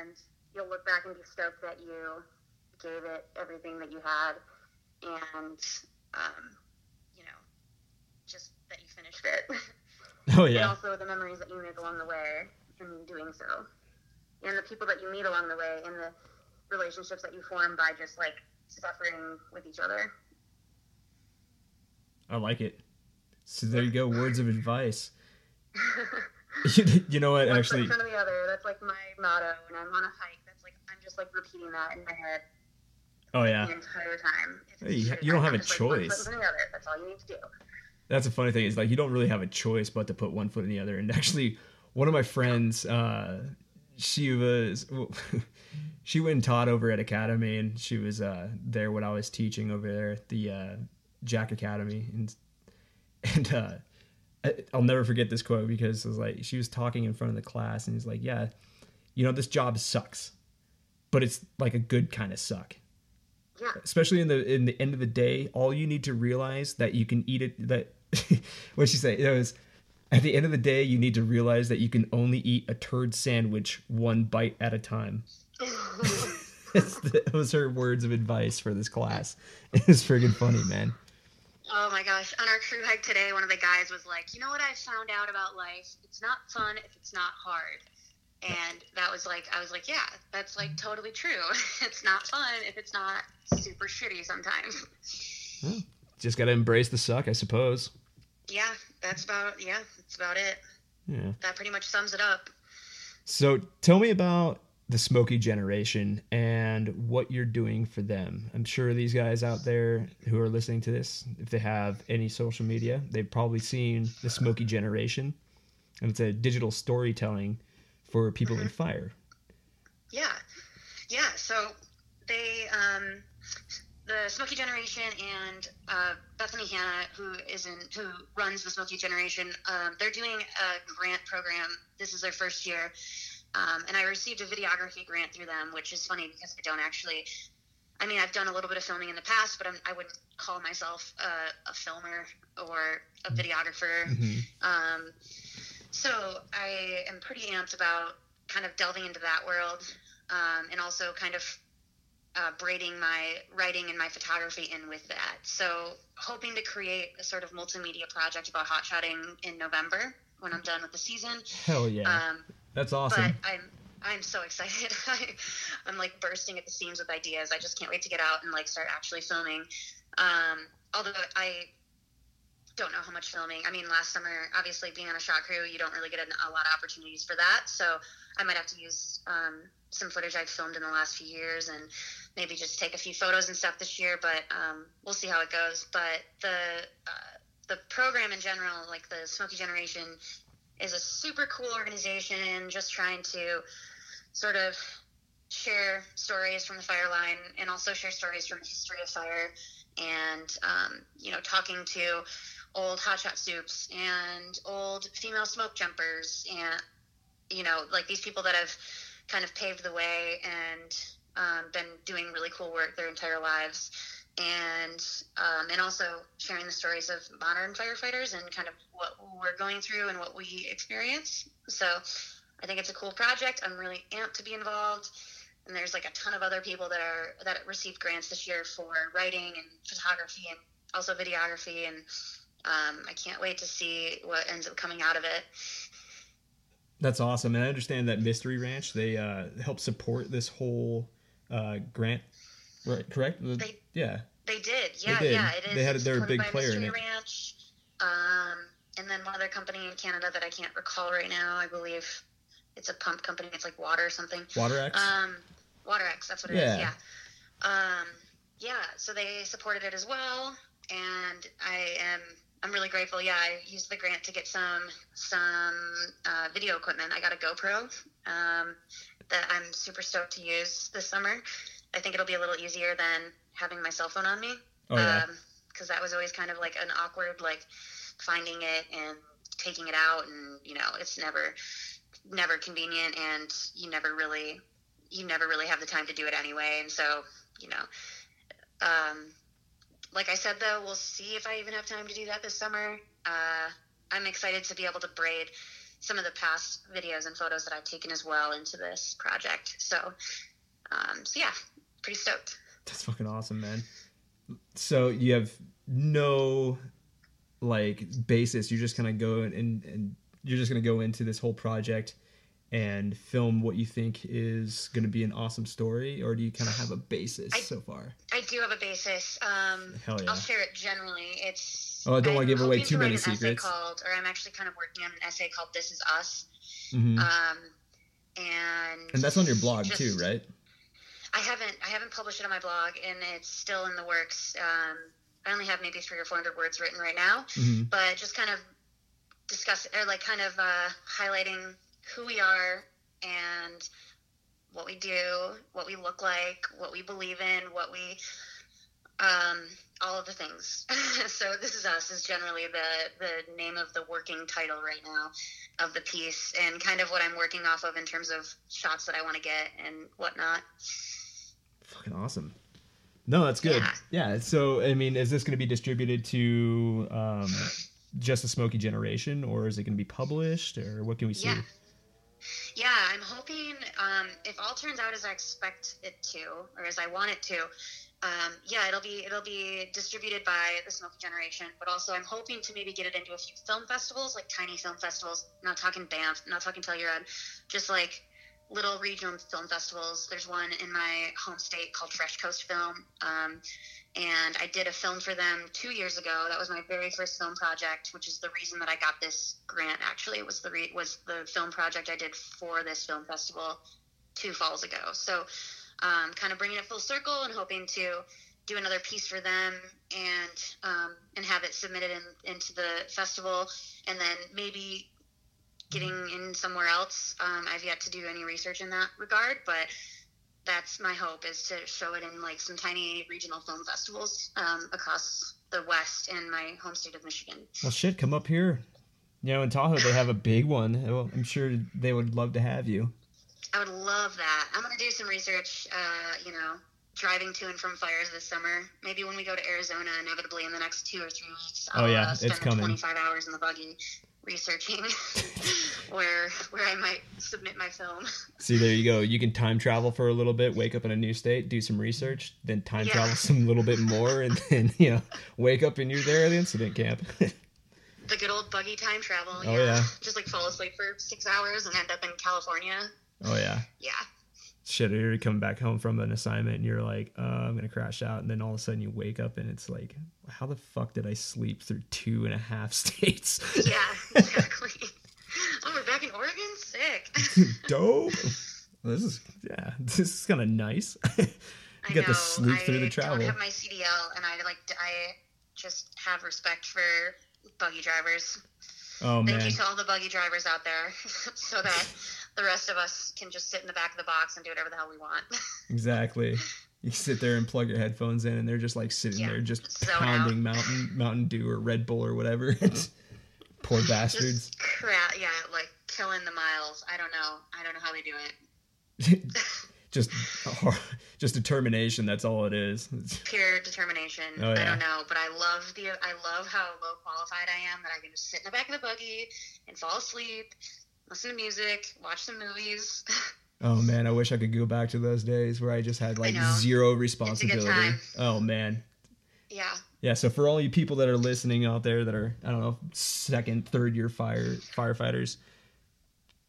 and you'll look back and be stoked that you gave it everything that you had and um, you know just that you finished it Oh yeah. and also the memories that you make along the way in doing so and the people that you meet along the way and the relationships that you form by just like suffering with each other I like it. So there you go. Words of advice. you, know what? one foot Actually, in front of the other that's like my motto when i'm on a hike that's like i'm just like repeating that in my head oh yeah. the entire time Hey, you- you don't I'm have a like, foot in choice. the other. that's all you need to do That's a funny thing. Is like you don't really have a choice but to put one foot in the other. And actually, one of my friends, uh, she was, she went and taught over at Academy, and she was uh, there when I was teaching over there at the uh, Jack Academy, and and uh, I'll never forget this quote because it was like she was talking in front of the class, and he's like, "Yeah, you know this job sucks, but it's like a good kind of suck." yeah. Especially in the in the end of the day all you need to realize that you can eat it that what she say? It was at the end of the day you need to realize that you can only eat a turd sandwich one bite at a time. The, those her words of advice for this class. It's friggin' funny man Oh my gosh. On our crew hike today, one of the guys was like, You know what I found out about life? It's not fun if it's not hard. And that was like, I was like, Yeah, that's like totally true. it's not fun if it's not super shitty sometimes. Hmm. just gotta embrace the suck i suppose Yeah, that's about, yeah, that's about it. yeah That pretty much sums it up. so tell me about the smokey generation and what you're doing for them i'm sure these guys out there who are listening to this if they have any social media they've probably seen the smokey generation and it's a digital storytelling for people in fire Yeah. Yeah. So they, um, the Smokey Generation and uh, Bethany Hannah, who is in who runs the Smokey Generation, um, they're doing a grant program. This is their first year, um, and I received a videography grant through them, which is funny because I don't actually. I mean, I've done a little bit of filming in the past, but I'm, I would not call myself a, a, filmer or a videographer. Mm-hmm. Um, so I am pretty amped about kind of delving into that world um, and also kind of uh, braiding my writing and my photography in with that. So, hoping to create a sort of multimedia project about hot shotting in November when I'm done with the season. Hell yeah! Um, That's awesome. But I'm I'm so excited. I, am like bursting at the seams with ideas. I just can't wait to get out and like start actually filming. Um, although I don't know how much filming. I mean, last summer, obviously being on a shot crew, you don't really get a, a lot of opportunities for that. So I might have to use um, some footage I've filmed in the last few years and maybe just take a few photos and stuff this year. But um, we'll see how it goes. But the uh, the program in general, like the Smokey Generation, is a super cool organization. Just trying to sort of share stories from the fire line and also share stories from the history of fire and um, you know talking to old hotshot soups and old female smoke jumpers and you know like these people that have kind of paved the way and um, been doing really cool work their entire lives and um, and also sharing the stories of modern firefighters and kind of what we're going through and what we experience. So i think it's a cool project. I'm really amped to be involved. And there's like a ton of other people that are that received grants this year for writing and photography and also videography. And um, I can't wait to see what ends up coming out of it. That's awesome, and I understand that Mystery Ranch they uh, help support this whole uh, grant, right? Correct? They, yeah, they did. Yeah, they did. yeah, it is. They had they're a big player Mystery in it. Ranch, um, and then one other company in Canada that I can't recall right now. I believe it's a pump company. It's like water or something. Waterax. Um, Waterax. That's what it yeah. is. Yeah. Um, yeah. So they supported it as well, and I am I'm really grateful. Yeah, I used the grant to get some some uh, video equipment. I got a GoPro um, that I'm super stoked to use this summer. I think it'll be a little easier than having my cell phone on me. Oh yeah. Because um, that was always kind of like an awkward like finding it and taking it out, and you know, it's never never convenient, and you never really you never really have the time to do it anyway. And so you know. Um, like I said, though, we'll see if I even have time to do that this summer. Uh, I'm excited to be able to braid some of the past videos and photos that I've taken as well into this project. So, um, so yeah, pretty stoked. That's fucking awesome, man. So you have no like basis. You're just kind of go and, and you're just gonna go into this whole project and film what you think is going to be an awesome story, or do you kind of have a basis I, so far? I do have a basis. Um, Hell yeah. I'll share it generally. It's. Oh, I don't want to give away too many secrets. Called, or I'm actually kind of working on an essay called "This Is Us," mm-hmm. um, and and that's on your blog just, too, right? I haven't I haven't published it on my blog, and it's still in the works. Um, I only have maybe three or four hundred words written right now, mm-hmm. but just kind of discuss or like kind of uh, highlighting who we are and what we do, what we look like, what we believe in, what we um, all of the things. so this is us is generally the the name of the working title right now of the piece and kind of what I'm working off of in terms of shots that I want to get and whatnot. Fucking awesome. No, that's good. Yeah. yeah. So I mean, is this going to be distributed to um, just the Smokey Generation, or is it going to be published, or what can we see? Yeah. Yeah, I'm hoping um, if all turns out as I expect it to, or as I want it to, um, yeah, it'll be it'll be distributed by the Smokey Generation. But also, I'm hoping to maybe get it into a few film festivals, like tiny film festivals. Not talking Banff, not talking Telluride, just like little regional film festivals. There's one in my home state called Fresh Coast Film. Um, and I did a film for them two years ago. That was my very first film project, which is the reason that I got this grant. Actually, it was the re- was the film project I did for this film festival two falls ago. So, um, kind of bringing it full circle and hoping to do another piece for them and um, and have it submitted in, into the festival, and then maybe getting in somewhere else. Um, I've yet to do any research in that regard, but that's my hope is to show it in like some tiny regional film festivals um, across the West and my home state of Michigan. Well, shit, come up here. You know, in Tahoe they have a big one. Well, I'm sure they would love to have you. I would love that. I'm gonna do some research. Uh, you know, driving to and from fires this summer. Maybe when we go to Arizona, inevitably in the next two or three weeks. Oh, I'll, yeah, uh, it's coming. 25 hours in the buggy researching where where I might submit my film. See, there you go. You can time travel for a little bit, wake up in a new state, do some research, then time Yeah. travel some little bit more, and then you know, wake up and you're there at the incident camp. The good old buggy time travel. Oh, yeah. Just like fall asleep for six hours and end up in California. oh yeah. Yeah. Shit, you're coming back home from an assignment and you're like, uh, I'm gonna crash out, and then all of a sudden you wake up and it's like, how the fuck did I sleep through two and a half states? Yeah, exactly. oh, we're back in Oregon? Sick. Dope. This is yeah, this is kind of nice. you I got know. to sleep through the I travel. don't have my CDL, and I like I just have respect for buggy drivers. Oh Thank man, you to all the buggy drivers out there, so that the rest of us can just sit in the back of the box and do whatever the hell we want. exactly. You sit there and plug your headphones in, and they're just like sitting Yeah, there, just pounding out. Mountain Mountain Dew or Red Bull or whatever. Poor bastards. Just crap, yeah, like killing the miles. I don't know. I don't know how they do it. just, just determination. That's all it is. Pure determination. Oh, yeah. I don't know, but I love the I love how low qualified I am that I can just sit in the back of the buggy and fall asleep, listen to music, watch some movies. Oh man, I wish I could go back to those days where I just had like zero responsibility. Oh man. yeah. Yeah, so for all you people that are listening out there that are I don't know, second, third year fire firefighters,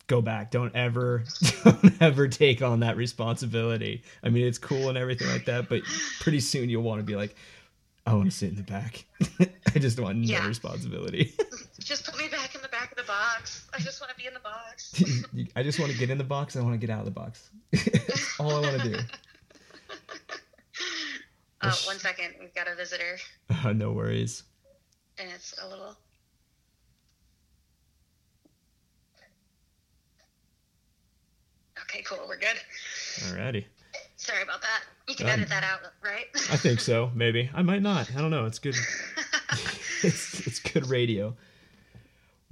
go back. Don't ever don't ever take on that responsibility. I mean, it's cool and everything like that, but pretty soon you'll want to be like I want to sit in the back. I just want no Yeah. responsibility. Just put me back in the back of the box. I just want to be in the box. I just want to get in the box. I want to get out of the box. That's all I want to do. One second. We've got a visitor, Uh, no worries. and it's a little. Okay, cool. We're good. Alrighty. Sorry about that. You can Um, edit that out, right? I think so. Maybe I might not. I don't know. It's good. it's it's good radio.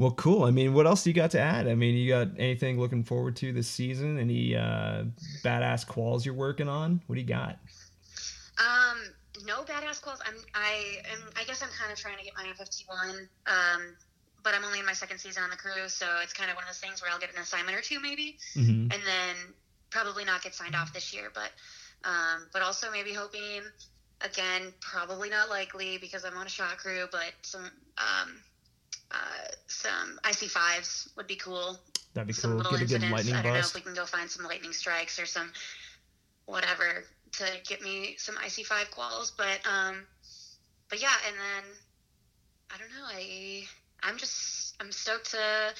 Well, cool. I mean, what else you got to add? I mean, you got anything looking forward to this season? Any uh, badass quals you're working on? What do you got? Um, no badass calls. I'm I am I guess I'm kind of trying to get my FFT1. Um, but I'm only in my second season on the crew, so it's kind of one of those things where I'll get an assignment or two maybe, hmm and then probably not get signed off this year. But um, but also maybe hoping again, probably not likely because I'm on a shot crew, but some um, uh, some IC5s would be cool. That'd be Some cool. little Get a good lightning I don't know if we can go find some lightning strikes or some whatever to get me some IC5 quals. But um, but yeah, and then I don't know. I I'm just I'm stoked to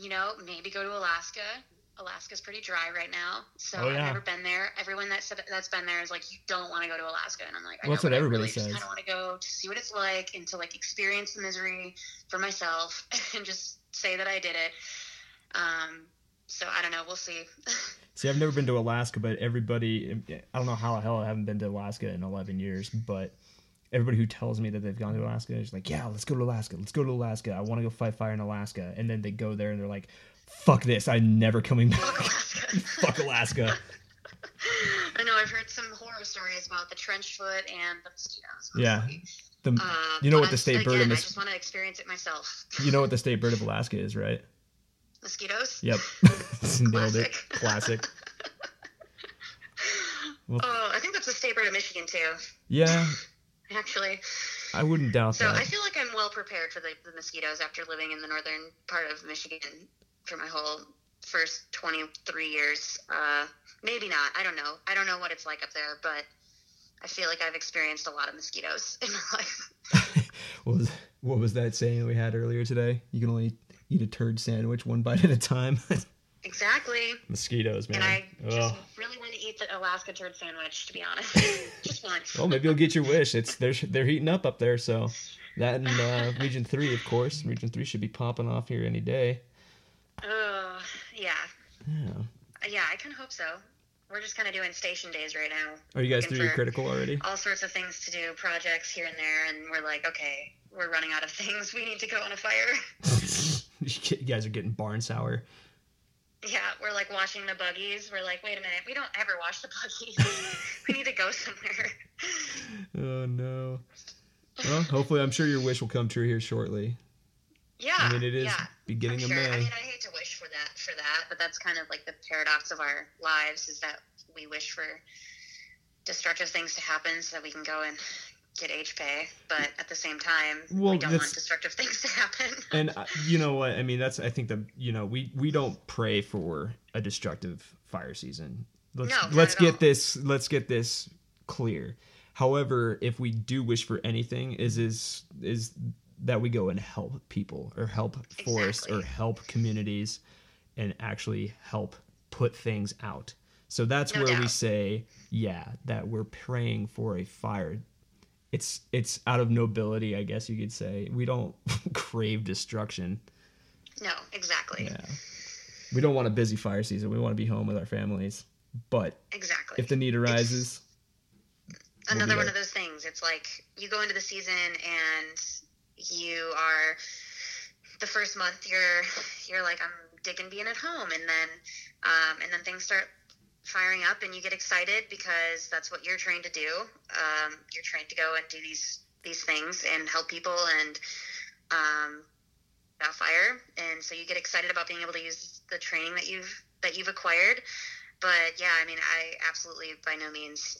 you know maybe go to Alaska. Alaska's pretty dry right now, so Oh, yeah. I've never been there. Everyone that said that's been there is like, you don't want to go to Alaska, and I'm like, I Well, that's what everybody really says. of want to go to see what it's like and to like experience the misery for myself and just say that I did it. Um, so I don't know. We'll see. See, I've never been to Alaska, but everybody, I don't know how the hell I haven't been to Alaska in 11 years, but everybody who tells me that they've gone to Alaska is like, yeah, let's go to Alaska. Let's go to Alaska. I want to go fight fire in Alaska. And then they go there and they're like, fuck this. I'm never coming back. Fuck Alaska. I know. I've heard some horror stories about the trench foot and the mosquitoes. Yeah. The, Uh, you know what the state bird of I just want to experience it myself. you know what the state bird of Alaska is, right? Mosquitoes. Yep. Nailed it. Classic. Classic. Well- oh, I think that's the state bird of Michigan too. Yeah, Actually, I wouldn't doubt that. so I feel like I'm well prepared for the, the mosquitoes after living in the northern part of Michigan for my whole first 23 years. Uh, maybe not. I don't know. I don't know what it's like up there, but I feel like I've experienced a lot of mosquitoes in my life. what, was, what was that saying we had earlier today? You can only eat a turd sandwich one bite at a time. Exactly. Mosquitoes, man. And I just really want to eat the Alaska turd sandwich, to be honest. just one. Well, maybe you'll get your wish. It's they're they're heating up up there, so that and uh, Region Three, of course. Region Three should be popping off here any day. Oh, yeah. Yeah. Yeah, I kind of hope so. we're just kind of doing station days right now. Are you guys through your critical already? All sorts of things to do, projects here and there, and we're like, okay, we're running out of things. We need to go on a fire. you guys are getting barn sour. Yeah, we're like washing the buggies. We're like, wait a minute, we don't ever wash the buggies. we need to go somewhere. Oh no. Well, hopefully, I'm sure your wish will come true here shortly. Yeah, I mean, it is yeah, beginning I'm of sure. May. I mean, I hate to wish for that for that, but that's kind of like the paradox of our lives is that we wish for destructive things to happen so that we can go and get H pay, but at the same time, Well, we don't want destructive things to happen. and uh, you know what? I mean, that's I think the you know we we don't pray for a destructive fire season. Let's No, let's get all. this let's get this clear. However, if we do wish for anything, is is is that we go and help people or help forests or help communities and actually help put things out. So that's No where we say, yeah, that we're praying for a fire. It's it's out of nobility, I guess you could say. We don't crave destruction. no, exactly, Yeah. We don't want a busy fire season. We want to be home with our families. But exactly. if the need arises, we'll be another one there. of those things. It's like you go into the season and you are the first month you're you're like I'm digging being at home, and then um, and then things start firing up, and you get excited because that's what you're trained to do. Um, you're trained to go and do these these things and help people and um, about fire, and so you get excited about being able to use the training that you've that you've acquired. But yeah, I mean, I absolutely by no means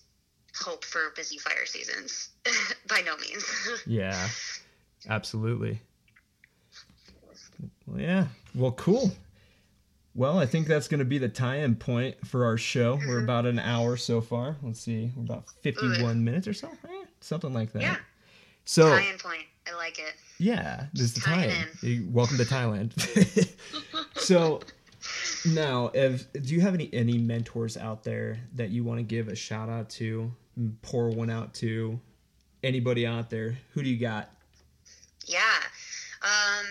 hope for busy fire seasons. by no means. yeah. Absolutely. Well, yeah. Well, cool. Well, I think that's going to be the tie-in point for our show. We're about an hour so far. Let's see. We're about 51 minutes or so. Eh, something like that. Yeah. So, Tie-in point. I like it. Yeah, this is the Tie tie it in. Welcome to Thailand. so now, if, do you have any any mentors out there that you want to give a shout out to, pour one out to? Anybody out there? Who do you got? Yeah. Um,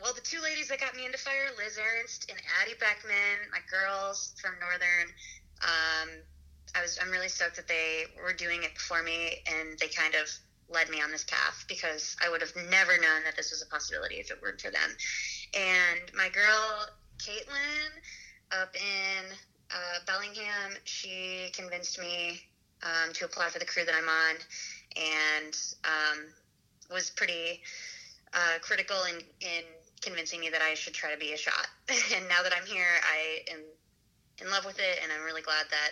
well, the two ladies that got me into fire, Liz Ernst and Addie Beckman, my girls from Northern. Um, I was I'm really stoked that they were doing it before me, and they kind of led me on this path because I would have never known that this was a possibility if it weren't for them. And my girl Caitlin up in uh, Bellingham, she convinced me um, to apply for the crew that I'm on, and um, was pretty uh, critical in, in convincing me that I should try to be a shot. and now that I'm here, I am in love with it, and I'm really glad that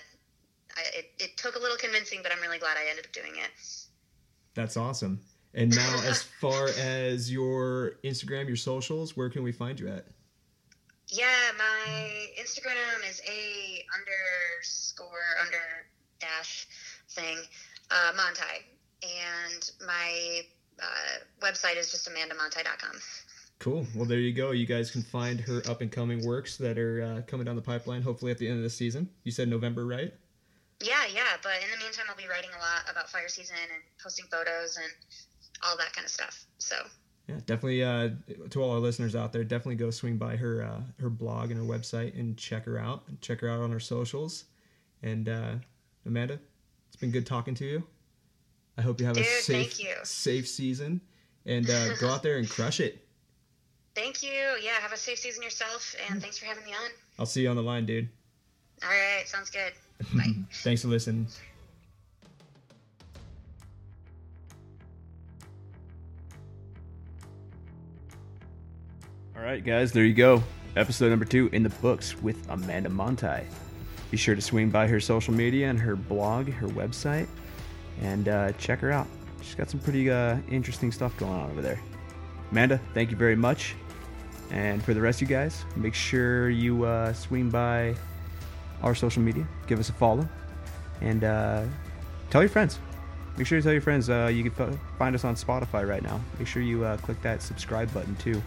I, it, it took a little convincing, but I'm really glad I ended up doing it. That's awesome. And now, as far as your Instagram, your socials, where can we find you at? Yeah, my Instagram is a underscore under dash thing, uh, Monthei, and my uh, website is just amandamonthei.com. Cool. Well, there you go. You guys can find her up and coming works that are uh, coming down the pipeline. Hopefully, at the end of the season. You said November, right? Yeah, yeah, but in the meantime, I'll be writing a lot about fire season and posting photos and all that kind of stuff. So Yeah, definitely. Uh, to all our listeners out there, definitely go swing by her uh, her blog and her website and check her out. Check her out on her socials. And uh, Amanda, it's been good talking to you. I hope you have a safe thank you. safe season and uh, go out there and crush it. thank you. Yeah, have a safe season yourself, and thanks for having me on. I'll see you on the line, dude. All right, sounds good. Bye. Thanks for listening. All right, guys, there you go. Episode number two in the books with Amanda Monthei. Be sure to swing by her social media and her blog, her website, and uh, check her out. She's got some pretty uh, interesting stuff going on over there. Amanda, thank you very much. And for the rest of you guys, make sure you uh, swing by our social media, give us a follow, and uh, tell your friends. Make sure you tell your friends. Uh, you can f- find us on Spotify right now. Make sure you uh, click that subscribe button too.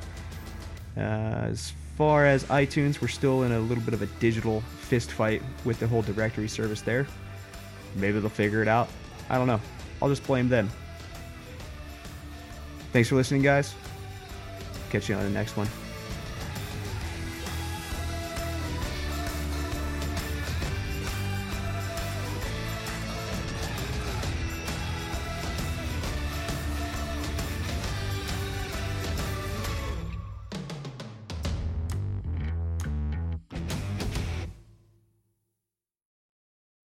Uh, as far as iTunes, we're still in a little bit of a digital fist fight with the whole directory service there. Maybe they'll figure it out. I don't know. I'll just blame them. Thanks for listening, guys. Catch you on the next one.